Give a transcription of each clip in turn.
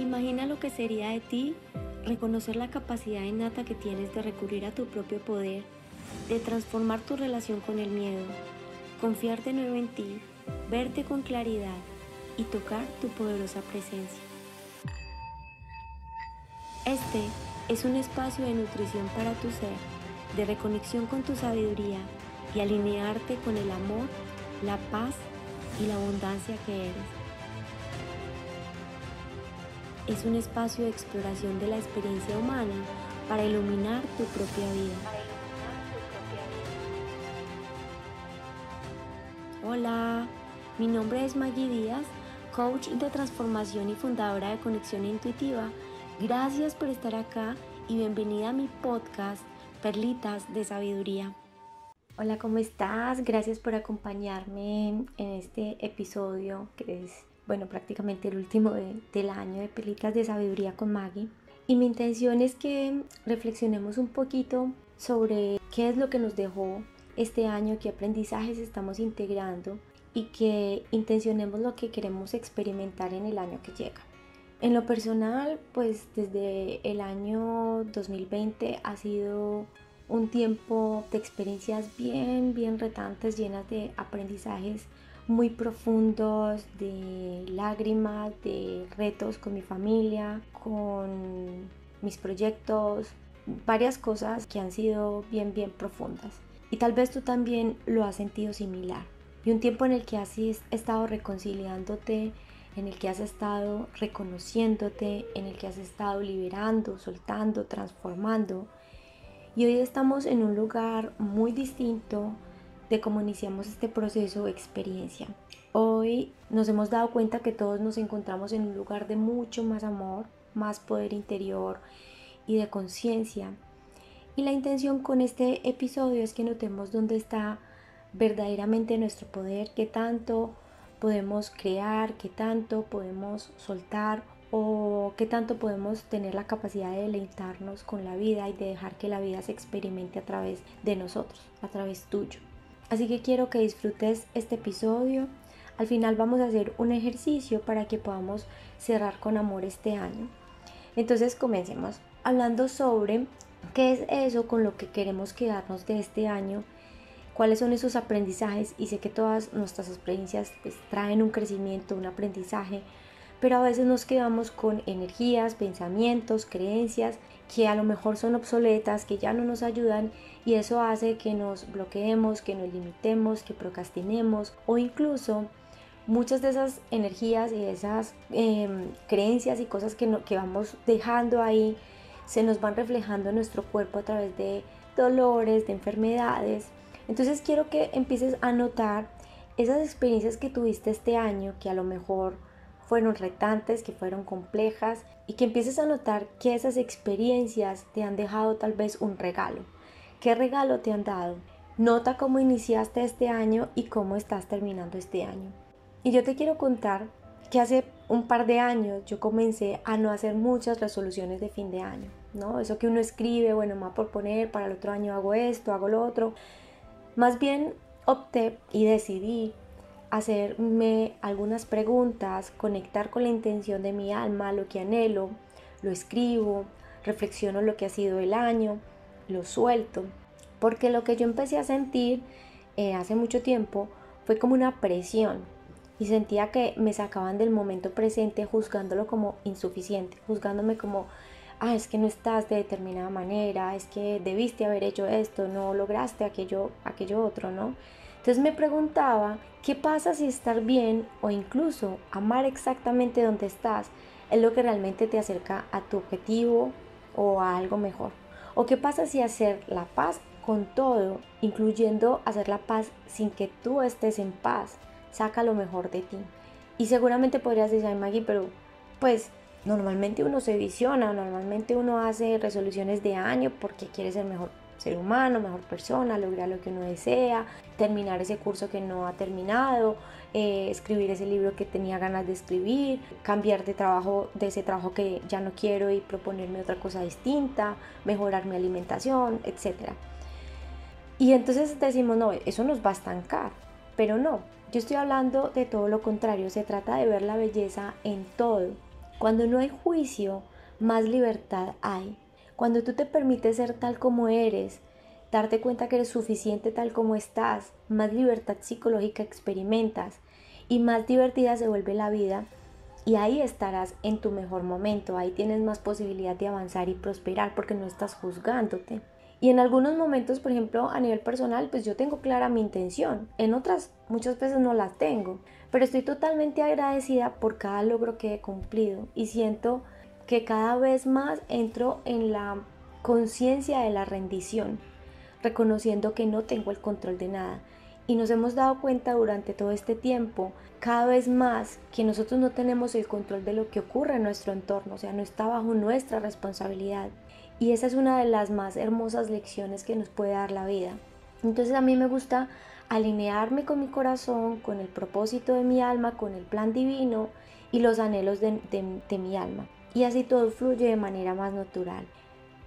Imagina lo que sería de ti reconocer la capacidad innata que tienes de recurrir a tu propio poder, de transformar tu relación con el miedo, confiar de nuevo en ti, verte con claridad y tocar tu poderosa presencia. Este es un espacio de nutrición para tu ser, de reconexión con tu sabiduría y alinearte con el amor, la paz y la abundancia que eres es un espacio de exploración de la experiencia humana para iluminar tu propia vida. Hola, mi nombre es Maggie Díaz, coach de transformación y fundadora de Conexión Intuitiva. Gracias por estar acá y bienvenida a mi podcast Perlitas de Sabiduría. Hola, ¿cómo estás? Gracias por acompañarme en este episodio que es bueno, prácticamente el último del año de Pelitas de Sabiduría con Maggie. Y mi intención es que reflexionemos un poquito sobre qué es lo que nos dejó este año, qué aprendizajes estamos integrando y que intencionemos lo que queremos experimentar en el año que llega. En lo personal, pues desde el año 2020 ha sido un tiempo de experiencias bien, bien retantes, llenas de aprendizajes muy profundos, de lágrimas, de retos con mi familia, con mis proyectos, varias cosas que han sido bien, bien profundas. Y tal vez tú también lo has sentido similar. Y un tiempo en el que has estado reconciliándote, en el que has estado reconociéndote, en el que has estado liberando, soltando, transformando. Y hoy estamos en un lugar muy distinto, de cómo iniciamos este proceso de experiencia. Hoy nos hemos dado cuenta que todos nos encontramos en un lugar de mucho más amor, más poder interior y de conciencia. Y la intención con este episodio es que notemos dónde está verdaderamente nuestro poder, qué tanto podemos crear, qué tanto podemos soltar o qué tanto podemos tener la capacidad de deleitarnos con la vida y de dejar que la vida se experimente a través de nosotros, a través tuyo. Así que quiero que disfrutes este episodio. Al final vamos a hacer un ejercicio para que podamos cerrar con amor este año. Entonces comencemos hablando sobre qué es eso con lo que queremos quedarnos de este año, cuáles son esos aprendizajes y sé que todas nuestras experiencias pues, traen un crecimiento, un aprendizaje, pero a veces nos quedamos con energías, pensamientos, creencias que a lo mejor son obsoletas, que ya no nos ayudan y eso hace que nos bloqueemos, que nos limitemos, que procrastinemos o incluso muchas de esas energías y esas em, creencias y cosas que, que vamos dejando ahí se nos van reflejando en nuestro cuerpo a través de dolores, de enfermedades. Entonces quiero que empieces a notar esas experiencias que tuviste este año que a lo mejor fueron retantes, que fueron complejas y que empieces a notar que esas experiencias te han dejado tal vez un regalo. ¿Qué regalo te han dado? Nota cómo iniciaste este año y cómo estás terminando este año. Y yo te quiero contar que hace un par de años yo comencé a no hacer muchas resoluciones de fin de año, ¿no? Eso que uno escribe, bueno, más por poner, para el otro año hago esto, hago lo otro. Más bien opté y decidí hacerme algunas preguntas, conectar con la intención de mi alma, lo que anhelo, lo escribo, reflexiono lo que ha sido el año, lo suelto, porque lo que yo empecé a sentir eh, hace mucho tiempo fue como una presión y sentía que me sacaban del momento presente juzgándolo como insuficiente, juzgándome como, ah, es que no estás de determinada manera, es que debiste haber hecho esto, no lograste aquello, aquello otro, ¿no? Entonces me preguntaba, ¿qué pasa si estar bien o incluso amar exactamente donde estás es lo que realmente te acerca a tu objetivo o a algo mejor? ¿O qué pasa si hacer la paz con todo, incluyendo hacer la paz sin que tú estés en paz, saca lo mejor de ti? Y seguramente podrías decir, Maggie, pero pues normalmente uno se visiona, normalmente uno hace resoluciones de año porque quiere ser mejor ser humano, mejor persona, lograr lo que uno desea, terminar ese curso que no ha terminado, eh, escribir ese libro que tenía ganas de escribir, cambiar de trabajo, de ese trabajo que ya no quiero y proponerme otra cosa distinta, mejorar mi alimentación, etc. Y entonces decimos, no, eso nos va a estancar, pero no, yo estoy hablando de todo lo contrario, se trata de ver la belleza en todo Cuando no hay juicio, más libertad hay. Cuando tú te permites ser tal como eres, darte cuenta que eres suficiente tal como estás, más libertad psicológica experimentas y más divertida se vuelve la vida y ahí estarás en tu mejor momento, ahí tienes más posibilidad de avanzar y prosperar porque no estás juzgándote. Y en algunos momentos, por ejemplo, a nivel personal, pues yo tengo clara mi intención. En otras muchas veces no la tengo. Pero estoy totalmente agradecida por cada logro que he cumplido. Y siento que cada vez más entro en la conciencia de la rendición. Reconociendo que no tengo el control de nada. Y nos hemos dado cuenta durante todo este tiempo, cada vez más, que nosotros no tenemos el control de lo que ocurre en nuestro entorno, o sea, no está bajo nuestra responsabilidad. Y esa es una de las más hermosas lecciones que nos puede dar la vida. Entonces a mí me gusta alinearme con mi corazón, con el propósito de mi alma, con el plan divino y los anhelos de, de mi alma. Y así todo fluye de manera más natural.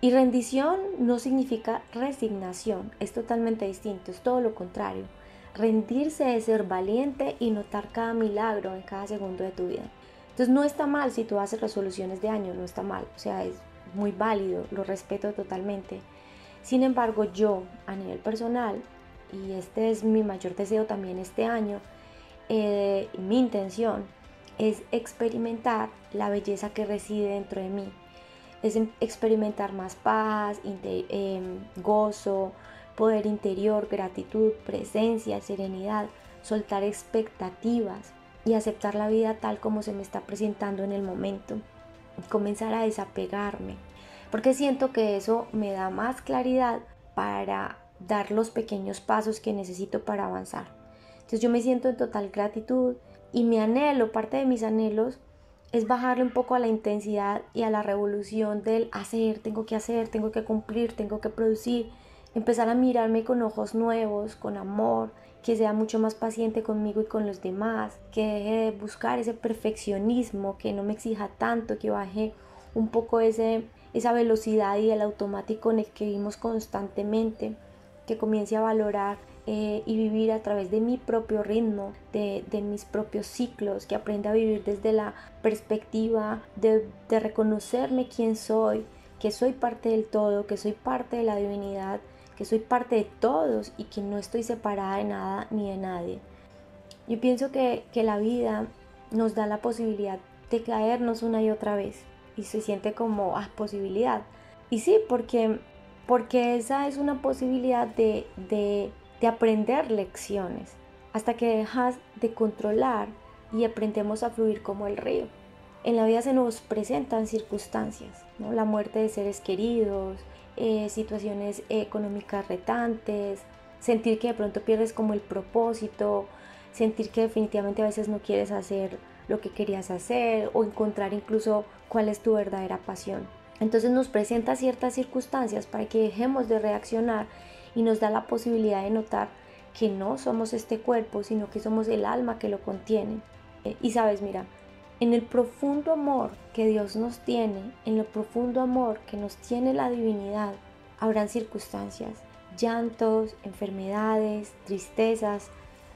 Y rendición no significa resignación, es totalmente distinto, es todo lo contrario. Rendirse es ser valiente y notar cada milagro en cada segundo de tu vida. Entonces no está mal si tú haces resoluciones de año, no está mal, o sea, es muy válido, lo respeto totalmente. Sin embargo, yo a nivel personal, y este es mi mayor deseo también este año, eh, mi intención es experimentar la belleza que reside dentro de mí. Es experimentar más paz, em, gozo, poder interior, gratitud, presencia, serenidad, soltar expectativas y aceptar la vida tal como se me está presentando en el momento. Comenzar a desapegarme, porque siento que eso me da más claridad para dar los pequeños pasos que necesito para avanzar. Entonces yo me siento en total gratitud y mi anhelo, parte de mis anhelos, es bajarle un poco a la intensidad y a la revolución del hacer, tengo que hacer, tengo que cumplir, tengo que producir, empezar a mirarme con ojos nuevos, con amor, que sea mucho más paciente conmigo y con los demás, que deje de buscar ese perfeccionismo, que no me exija tanto, que baje un poco ese, esa velocidad y el automático en el que vivimos constantemente, que comience a valorar eh, y vivir a través de mi propio ritmo, de, mis propios ciclos, que aprenda a vivir desde la perspectiva de, de reconocerme quién soy, que soy parte del todo, que soy parte de la divinidad, que soy parte de todos y que no estoy separada de nada ni de nadie. Yo pienso que, la vida nos da la posibilidad de caernos una y otra vez y se siente como ah, posibilidad. Y sí, porque, porque esa es una posibilidad de, de, de aprender lecciones hasta que dejas de controlar y aprendemos a fluir como el río. En la vida se nos presentan circunstancias, ¿no? la muerte de seres queridos, eh, situaciones económicas retantes, sentir que de pronto pierdes como el propósito, sentir que definitivamente a veces no quieres hacer lo que querías hacer o encontrar incluso cuál es tu verdadera pasión. Entonces nos presenta ciertas circunstancias para que dejemos de reaccionar y nos da la posibilidad de notar que no somos este cuerpo, sino que somos el alma que lo contiene. Eh, y sabes, mira, en el profundo amor que Dios nos tiene, en el profundo amor que nos tiene la divinidad, habrán circunstancias, llantos, enfermedades, tristezas,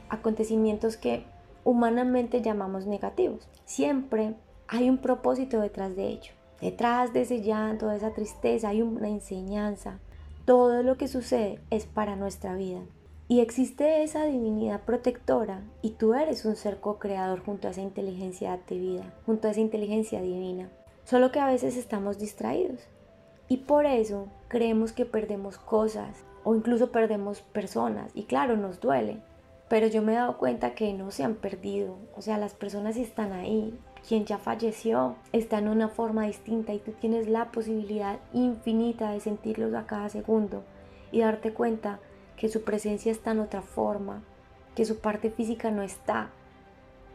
acontecimientos que humanamente llamamos negativos. Siempre hay un propósito detrás de ello. Detrás de ese llanto, de esa tristeza, hay una enseñanza. Todo lo que sucede es para nuestra vida. Y existe esa divinidad protectora y tú eres un ser co-creador junto a esa inteligencia de vida, junto a esa inteligencia divina. Solo que a veces estamos distraídos y por eso creemos que perdemos cosas o incluso perdemos personas y claro, nos duele. Pero yo me he dado cuenta que no se han perdido, o sea, las personas están ahí. Quien ya falleció está en una forma distinta y tú tienes la posibilidad infinita de sentirlos a cada segundo y darte cuenta que su presencia está en otra forma, que su parte física no está,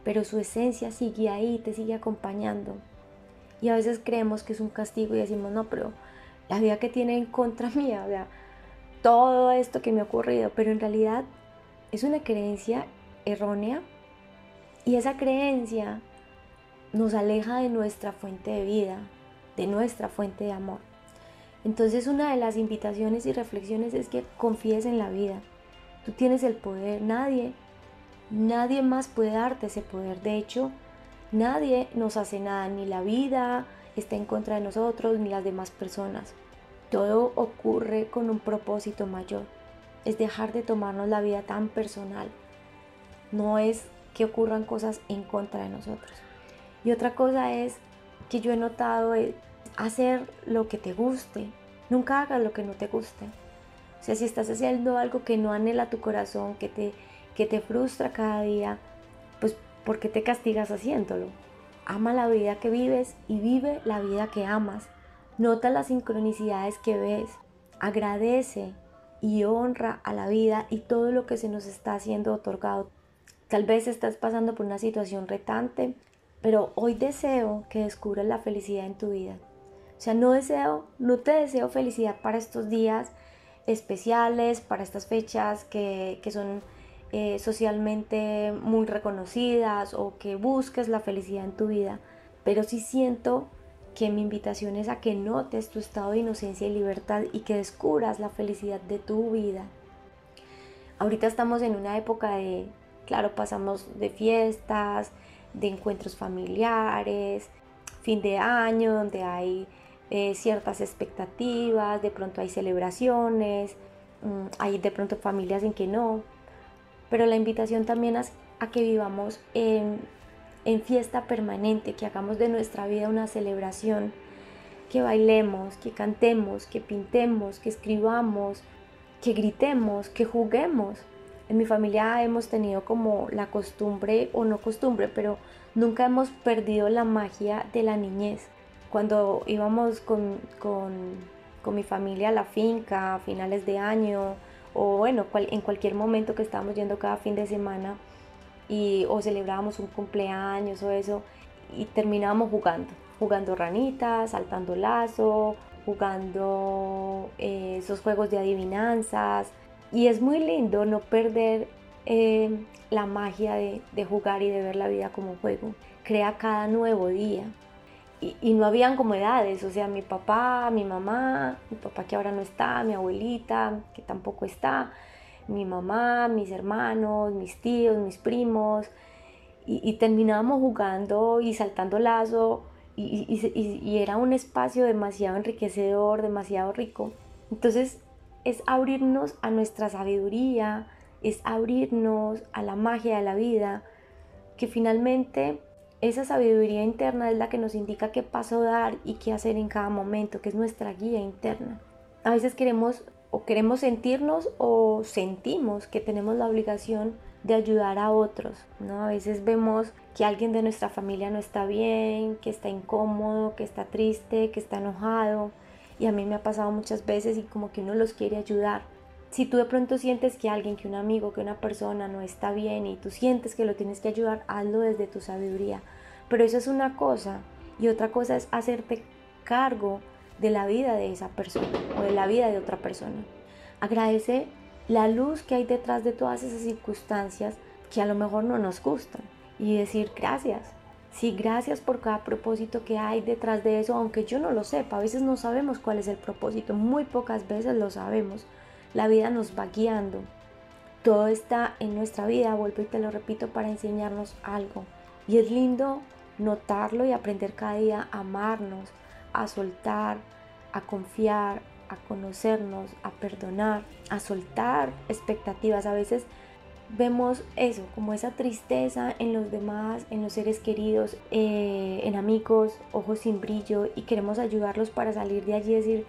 pero su esencia sigue ahí, te sigue acompañando. Y a veces creemos que es un castigo y decimos, no, pero la vida que tiene en contra mía, o sea, todo esto que me ha ocurrido, pero en realidad es una creencia errónea y esa creencia nos aleja de nuestra fuente de vida, de nuestra fuente de amor. Entonces una de las invitaciones y reflexiones es que confíes en la vida. Tú tienes el poder, nadie, nadie más puede darte ese poder. De hecho, Nadie nos hace nada, ni la vida está en contra de nosotros, ni las demás personas. Todo ocurre con un propósito mayor. Es dejar de tomarnos la vida tan personal. No es que ocurran cosas en contra de nosotros. Y otra cosa es que yo he notado es hacer lo que te guste. Nunca hagas lo que no te guste. O sea, si estás haciendo algo que no anhela tu corazón, que te, que te frustra cada día, pues ¿por qué te castigas haciéndolo? Ama la vida que vives y vive la vida que amas. Nota las sincronicidades que ves. Agradece y honra a la vida y todo lo que se nos está haciendo otorgado. Tal vez estás pasando por una situación retante, pero hoy deseo que descubras la felicidad en tu vida. O sea, no deseo, no te deseo felicidad para estos días especiales, para estas fechas que, que son eh, socialmente muy reconocidas o que busques la felicidad en tu vida, pero sí siento que mi invitación es a que notes tu estado de inocencia y libertad y que descubras la felicidad de tu vida. Ahorita estamos en una época de, claro, pasamos de fiestas, de encuentros familiares, fin de año, donde hay eh, ciertas expectativas, de pronto hay celebraciones, mm, hay de pronto familias en que no, pero la invitación también es a que vivamos en, fiesta permanente, que hagamos de nuestra vida una celebración, que bailemos, que cantemos, que pintemos, que escribamos, que gritemos, que juguemos. En mi familia hemos tenido como la costumbre, o no costumbre, pero nunca hemos perdido la magia de la niñez. Cuando íbamos con, con mi familia a la finca a finales de año, o bueno, en cualquier momento que estábamos yendo cada fin de semana y o celebrábamos un cumpleaños o eso y terminábamos jugando, jugando ranitas, saltando lazo, jugando eh, esos juegos de adivinanzas y es muy lindo no perder eh, la magia de, jugar y de ver la vida como juego. Crea cada nuevo día y, no habían como edades, o sea, mi papá, mi mamá, mi papá que ahora no está, mi abuelita que tampoco está, mi mamá, mis hermanos, mis tíos, mis primos, y, terminábamos jugando y saltando lazo, y, y, era un espacio demasiado enriquecedor, demasiado rico. Entonces es abrirnos a nuestra sabiduría, es abrirnos a la magia de la vida, que finalmente esa sabiduría interna es la que nos indica qué paso dar y qué hacer en cada momento, que es nuestra guía interna. A veces queremos o queremos sentirnos o sentimos que tenemos la obligación de ayudar a otros, ¿no? A veces vemos que alguien de nuestra familia no está bien, que está incómodo, que está triste, que está enojado, y a mí me ha pasado muchas veces y como que uno los quiere ayudar. Si tú de pronto sientes que alguien, que un amigo, que una persona no está bien y tú sientes que lo tienes que ayudar, hazlo desde tu sabiduría. Pero eso es una cosa y otra cosa es hacerte cargo de la vida de esa persona o de la vida de otra persona. Agradece la luz que hay detrás de todas esas circunstancias que a lo mejor no nos gustan y decir gracias. Sí, gracias por cada propósito que hay detrás de eso, aunque yo no lo sepa. A veces no sabemos cuál es el propósito, muy pocas veces lo sabemos. La vida nos va guiando. Todo está en nuestra vida, vuelvo y te lo repito, para enseñarnos algo. Y es lindo notarlo y aprender cada día a amarnos, a soltar, a confiar, a conocernos, a perdonar, a soltar expectativas. A veces vemos eso, como esa tristeza en los demás, en los seres queridos, eh, en amigos, ojos sin brillo y queremos ayudarlos para salir de allí y decir,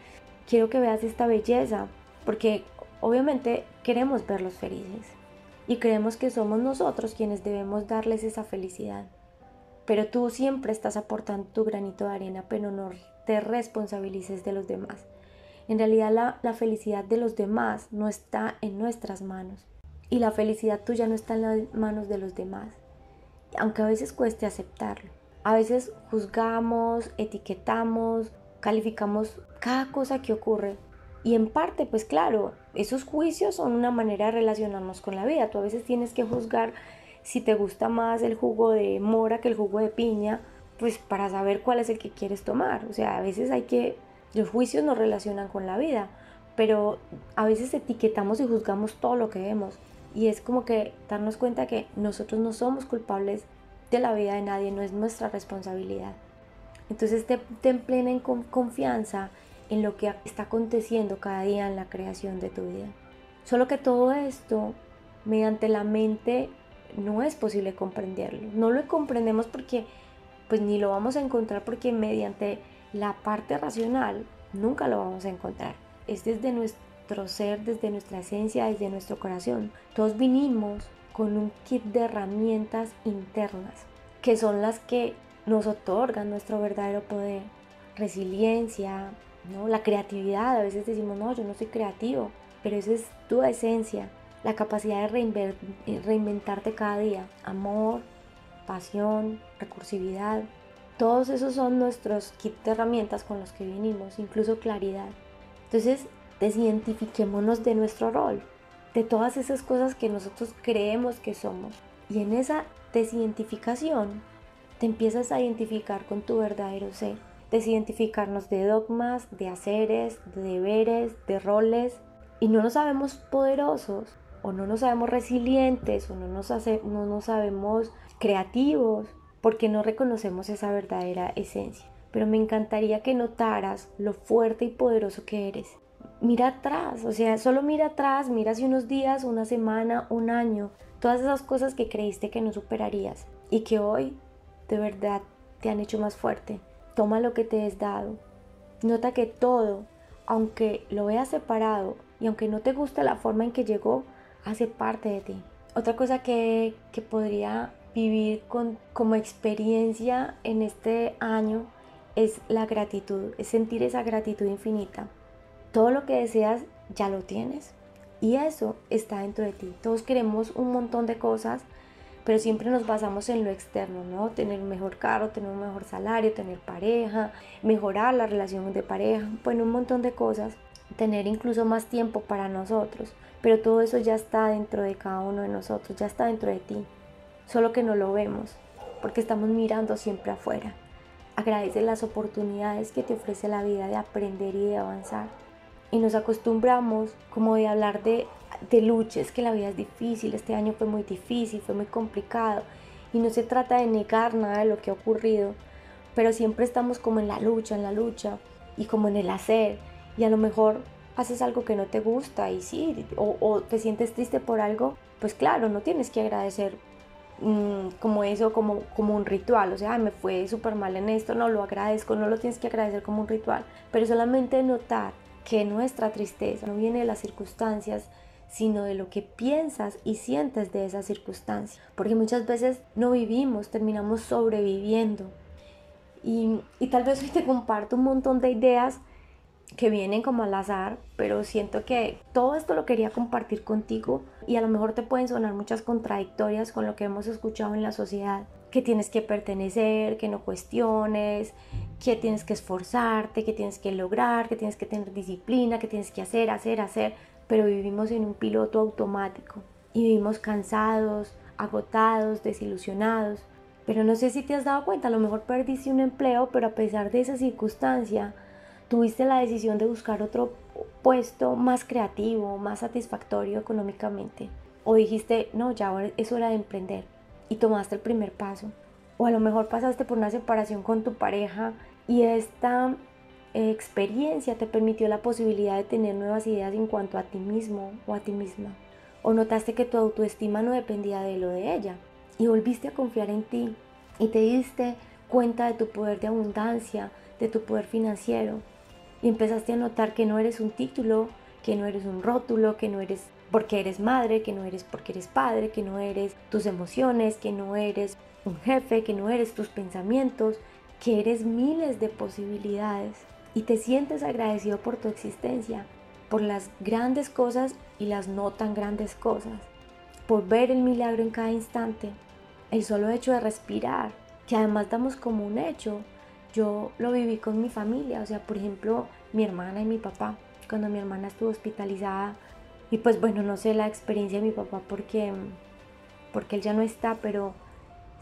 quiero que veas esta belleza, porque obviamente queremos verlos felices y creemos que somos nosotros quienes debemos darles esa felicidad pero tú siempre estás aportando tu granito de arena, pero no te responsabilices de los demás. En realidad la, la, felicidad de los demás no está en nuestras manos y la felicidad tuya no está en las manos de los demás, aunque a veces cueste aceptarlo. A veces juzgamos, etiquetamos, calificamos cada cosa que ocurre y en parte, pues claro, esos juicios son una manera de relacionarnos con la vida. Tú a veces tienes que juzgar si te gusta más el jugo de mora que el jugo de piña, pues para saber cuál es el que quieres tomar. O sea, a veces hay que, los juicios nos relacionan con la vida, pero a veces etiquetamos y juzgamos todo lo que vemos. Y es como que darnos cuenta que nosotros no somos culpables de la vida de nadie, no es nuestra responsabilidad. Entonces ten plena confianza en lo que está aconteciendo cada día en la creación de tu vida. Solo que todo esto, mediante la mente, no es posible comprenderlo. No lo comprendemos porque pues ni lo vamos a encontrar porque mediante la parte racional nunca lo vamos a encontrar. Es desde nuestro ser, desde nuestra esencia, desde nuestro corazón. Todos vinimos con un kit de herramientas internas que son las que nos otorgan nuestro verdadero poder. Resiliencia, ¿no? la creatividad. A veces decimos, no, yo no soy creativo, pero esa es tu esencia, la capacidad de reinventarte cada día. Amor, pasión, recursividad. Todos esos son nuestros kits de herramientas con los que vinimos, incluso claridad. Entonces, desidentifiquémonos de nuestro rol, de todas esas cosas que nosotros creemos que somos. Y en esa desidentificación te empiezas a identificar con tu verdadero ser. Desidentificarnos de dogmas, de haceres, de deberes, de roles. Y no nos sabemos poderosos, o no nos sabemos resilientes, o no nos, hace, no nos sabemos creativos, porque no reconocemos esa verdadera esencia. Pero me encantaría que notaras lo fuerte y poderoso que eres. Mira atrás, o sea, solo mira atrás, mira hace unos días, una semana, un año, todas esas cosas que creíste que no superarías y que hoy de verdad te han hecho más fuerte. Toma lo que te has dado. Nota que todo, aunque lo veas separado y aunque no te guste la forma en que llegó, hace parte de ti. Otra cosa que, que podría vivir con, como experiencia en este año es la gratitud, es sentir esa gratitud infinita. Todo lo que deseas ya lo tienes y eso está dentro de ti. Todos queremos un montón de cosas, pero siempre nos basamos en lo externo, ¿no? Tener un mejor carro, tener un mejor salario, tener pareja, mejorar la relación de pareja, bueno, un montón de cosas, tener incluso más tiempo para nosotros, pero todo eso ya está dentro de cada uno de nosotros, ya está dentro de ti solo que no lo vemos, porque estamos mirando siempre afuera. Agradece las oportunidades que te ofrece la vida de aprender y de avanzar. Y nos acostumbramos como de hablar de, de lucha, es que la vida es difícil, este año fue muy difícil, fue muy complicado. Y no se trata de negar nada de lo que ha ocurrido, pero siempre estamos como en la lucha, en la lucha y como en el hacer. Y a lo mejor haces algo que no te gusta y sí, o, o te sientes triste por algo, pues claro, no tienes que agradecer Mm, como eso, como, como un ritual, o sea, me fue súper mal en esto, no lo agradezco, no lo tienes que agradecer como un ritual, pero solamente notar que nuestra tristeza no viene de las circunstancias, sino de lo que piensas y sientes de esas circunstancias, porque muchas veces no vivimos, terminamos sobreviviendo. Y, y tal vez hoy te comparto un montón de ideas que vienen como al azar, pero siento que todo esto lo quería compartir contigo y a lo mejor te pueden sonar muchas contradictorias con lo que hemos escuchado en la sociedad, que tienes que pertenecer, que no cuestiones, que tienes que esforzarte, que tienes que lograr, que tienes que tener disciplina, que tienes que hacer, hacer, hacer, pero vivimos en un piloto automático y vivimos cansados, agotados, desilusionados. Pero no sé si te has dado cuenta, a lo mejor perdiste un empleo, pero a pesar de esa circunstancia, tuviste la decisión de buscar otro puesto más creativo, más satisfactorio económicamente. O dijiste, no, ya es hora de emprender y tomaste el primer paso. O a lo mejor pasaste por una separación con tu pareja y esta eh, experiencia te permitió la posibilidad de tener nuevas ideas en cuanto a ti mismo o a ti misma. O notaste que tu autoestima no dependía de lo de ella. Y volviste a confiar en ti. Y te diste cuenta de tu poder de abundancia, de tu poder financiero. Y empezaste a notar que no eres un título, que no eres un rótulo, que no eres porque eres madre, que no eres porque eres padre, que no eres tus emociones, que no eres un jefe, que no eres tus pensamientos, que eres miles de posibilidades y te sientes agradecido por tu existencia, por las grandes cosas y las no tan grandes cosas, por ver el milagro en cada instante, el solo hecho de respirar, que además damos como un hecho, yo lo viví con mi familia, o sea, por ejemplo, mi hermana y mi papá, cuando mi hermana estuvo hospitalizada, y pues bueno, no sé la experiencia de mi papá porque, porque él ya no está, pero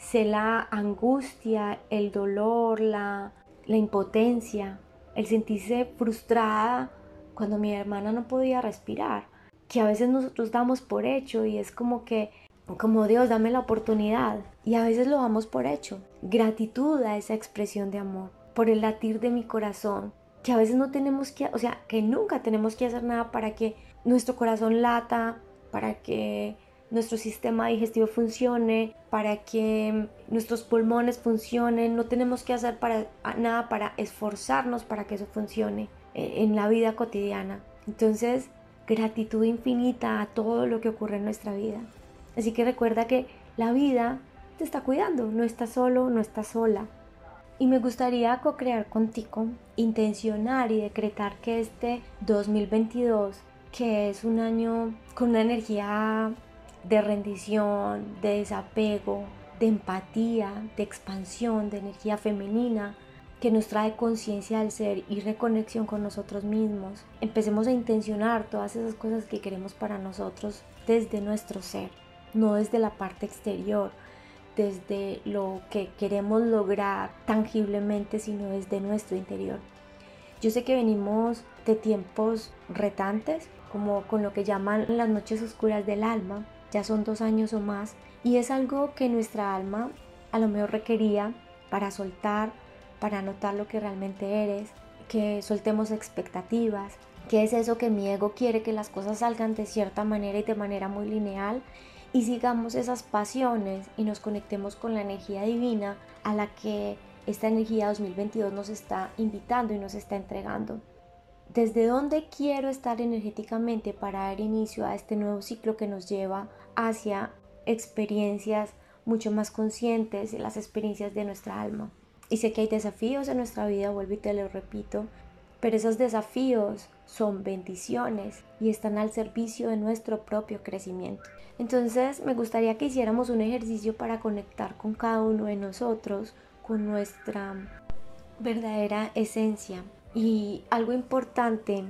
sé la angustia, el dolor, la, la impotencia, el sentirse frustrada cuando mi hermana no podía respirar, que a veces nosotros damos por hecho y es como que como Dios, dame la oportunidad. Y a veces lo damos por hecho. Gratitud a esa expresión de amor, por el latir de mi corazón, que a veces no tenemos que, o sea, que nunca tenemos que hacer nada para que nuestro corazón lata, para que nuestro sistema digestivo funcione, para que nuestros pulmones funcionen, no tenemos que hacer para, nada para esforzarnos para que eso funcione eh, en la vida cotidiana. Entonces, gratitud infinita a todo lo que ocurre en nuestra vida. Así que recuerda que la vida te está cuidando, no estás solo, no estás sola. Y me gustaría co-crear contigo, intencionar y decretar que este 2022, que es un año con una energía de rendición, de desapego, de empatía, de expansión, de energía femenina, que nos trae conciencia del ser y reconexión con nosotros mismos. Empecemos a intencionar todas esas cosas que queremos para nosotros desde nuestro ser, no desde la parte exterior, desde lo que queremos lograr tangiblemente, sino desde nuestro interior. Yo sé que venimos de tiempos retantes, como con lo que llaman las noches oscuras del alma, ya son dos años o más, y es algo que nuestra alma a lo mejor requería para soltar, para notar lo que realmente eres, que soltemos expectativas, que es eso que mi ego quiere que las cosas salgan de cierta manera y de manera muy lineal y sigamos esas pasiones y nos conectemos con la energía divina a la que esta energía 2022 nos está invitando y nos está entregando. ¿Desde dónde quiero estar energéticamente para dar inicio a este nuevo ciclo que nos lleva hacia experiencias mucho más conscientes, las experiencias de nuestra alma? Y sé que hay desafíos en nuestra vida, vuelvo y te lo repito, pero esos desafíos son bendiciones y están al servicio de nuestro propio crecimiento. Entonces me gustaría que hiciéramos un ejercicio para conectar con cada uno de nosotros, con nuestra verdadera esencia. Y algo importante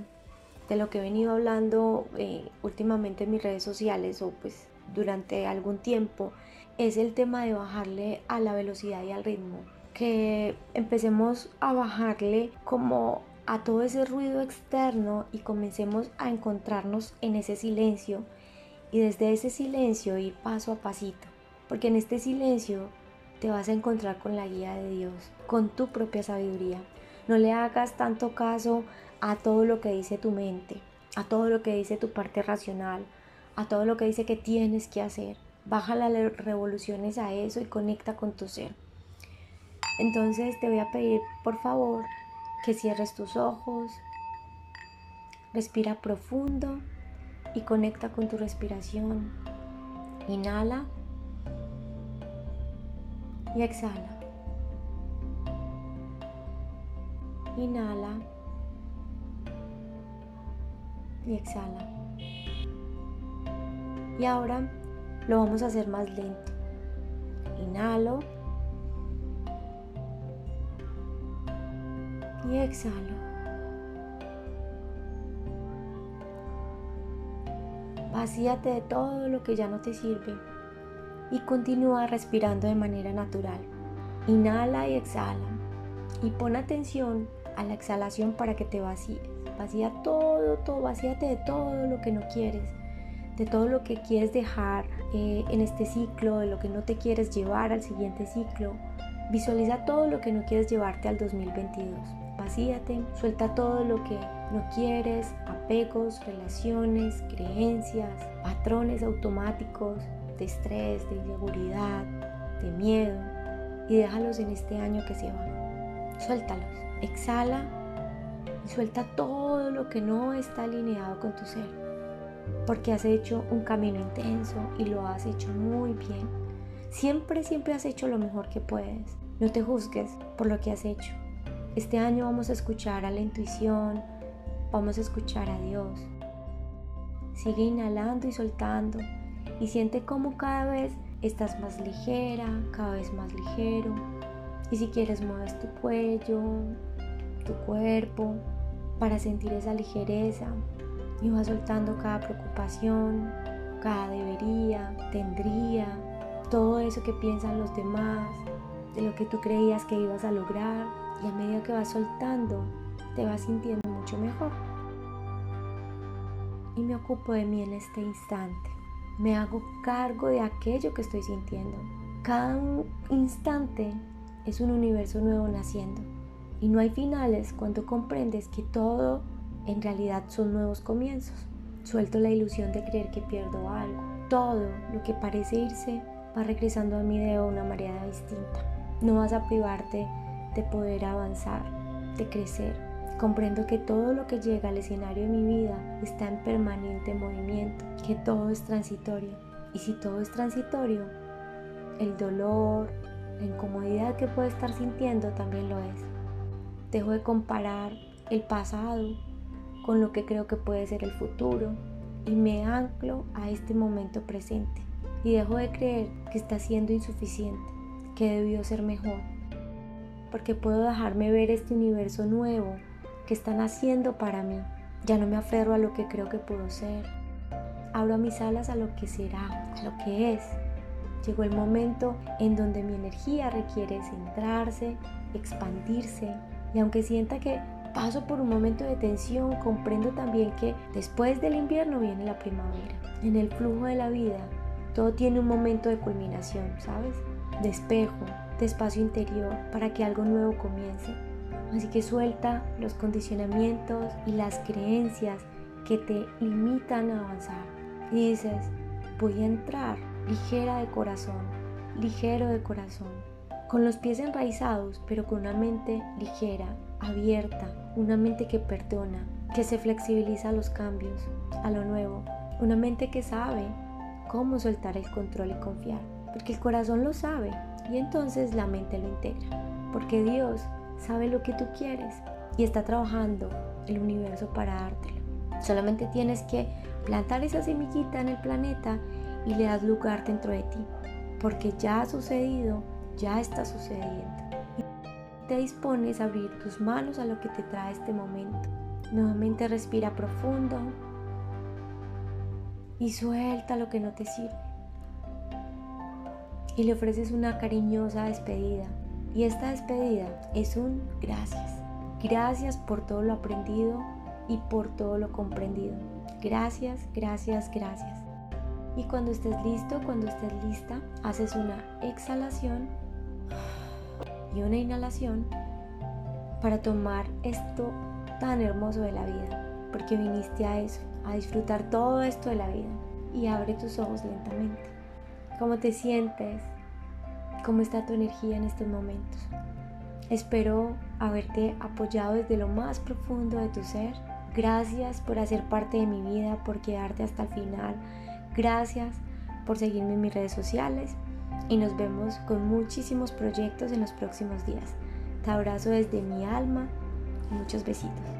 de lo que he venido hablando eh, últimamente en mis redes sociales o pues durante algún tiempo es el tema de bajarle a la velocidad y al ritmo que empecemos a bajarle como a todo ese ruido externo y comencemos a encontrarnos en ese silencio y desde ese silencio ir paso a pasito, porque en este silencio te vas a encontrar con la guía de Dios, con tu propia sabiduría. No le hagas tanto caso a todo lo que dice tu mente, a todo lo que dice tu parte racional, a todo lo que dice que tienes que hacer. Baja las revoluciones a eso y conecta con tu ser. Entonces te voy a pedir por favor que cierres tus ojos, respira profundo y conecta con tu respiración. Inhala y exhala. Inhala y exhala. Y ahora lo vamos a hacer más lento. Inhalo. y exhalo. Vacíate de todo lo que ya no te sirve y continúa respirando de manera natural. Inhala y exhala y pon atención a la exhalación para que te vacíes. Vacía todo, todo, vacíate de todo lo que no quieres, de todo lo que quieres dejar eh, en este ciclo, de lo que no te quieres llevar al siguiente ciclo. Visualiza todo lo que no quieres llevarte al 2022 vacíate, suelta todo lo que no quieres, apegos, relaciones, creencias, patrones automáticos de estrés, de inseguridad, de miedo y déjalos en este año que se va. Suéltalos, exhala y suelta todo lo que no está alineado con tu ser, porque has hecho un camino intenso y lo has hecho muy bien. Siempre, siempre has hecho lo mejor que puedes. No te juzgues por lo que has hecho. Este año vamos a escuchar a la intuición, vamos a escuchar a Dios. Sigue inhalando y soltando y siente cómo cada vez estás más ligera, cada vez más ligero. Y si quieres mueves tu cuello, tu cuerpo para sentir esa ligereza y vas soltando cada preocupación, cada debería, tendría, todo eso que piensan los demás, de lo que tú creías que ibas a lograr y a medida que vas soltando, te vas sintiendo mucho mejor. Y me ocupo de mí en este instante. Me hago cargo de aquello que estoy sintiendo. Cada instante es un universo nuevo naciendo. Y no hay finales cuando comprendes que todo en realidad son nuevos comienzos. Suelto la ilusión de creer que pierdo algo. Todo lo que parece irse va regresando a mí de una manera distinta. No vas a privarte de poder avanzar, de crecer. Comprendo que todo lo que llega al escenario de mi vida está en permanente movimiento, que todo es transitorio. Y si todo es transitorio, el dolor, la incomodidad que puedo estar sintiendo también lo es. Dejo de comparar el pasado con lo que creo que puede ser el futuro y me anclo a este momento presente y dejo de creer que está siendo insuficiente, que debió ser mejor, porque puedo dejarme ver este universo nuevo que están haciendo para mí. Ya no me aferro a lo que creo que puedo ser. Abro mis alas a lo que será, a lo que es. Llegó el momento en donde mi energía requiere centrarse, expandirse y aunque sienta que paso por un momento de tensión, comprendo también que después del invierno viene la primavera. En el flujo de la vida, todo tiene un momento de culminación, ¿sabes? De espejo, de espacio interior, para que algo nuevo comience. Así que suelta los condicionamientos y las creencias que te limitan a avanzar. Y dices, voy a entrar ligera de corazón, ligero de corazón, con los pies enraizados, pero con una mente ligera, abierta, una mente que perdona, que se flexibiliza a los cambios, a lo nuevo, una mente que sabe cómo soltar el control y confiar, porque el corazón lo sabe y entonces la mente lo integra, porque Dios sabe lo que tú quieres y está trabajando el universo para dártelo. Solamente tienes que plantar esa semillita en el planeta y le das lugar dentro de ti, porque ya ha sucedido, ya está sucediendo te dispones a abrir tus manos a lo que te trae este momento. Nuevamente respira profundo y suelta lo que no te sirve. Y le ofreces una cariñosa despedida. Y esta despedida es un gracias. Gracias por todo lo aprendido y por todo lo comprendido. Gracias, gracias, gracias. Y cuando estés listo, cuando estés lista, haces una exhalación y una inhalación para tomar esto tan hermoso de la vida, porque viniste a eso, a disfrutar todo esto de la vida. Y abre tus ojos lentamente. ¿Cómo te sientes? ¿Cómo está tu energía en estos momentos? Espero haberte apoyado desde lo más profundo de tu ser. Gracias por hacer parte de mi vida, por quedarte hasta el final. Gracias por seguirme en mis redes sociales y nos vemos con muchísimos proyectos en los próximos días. Te abrazo desde mi alma y muchos besitos.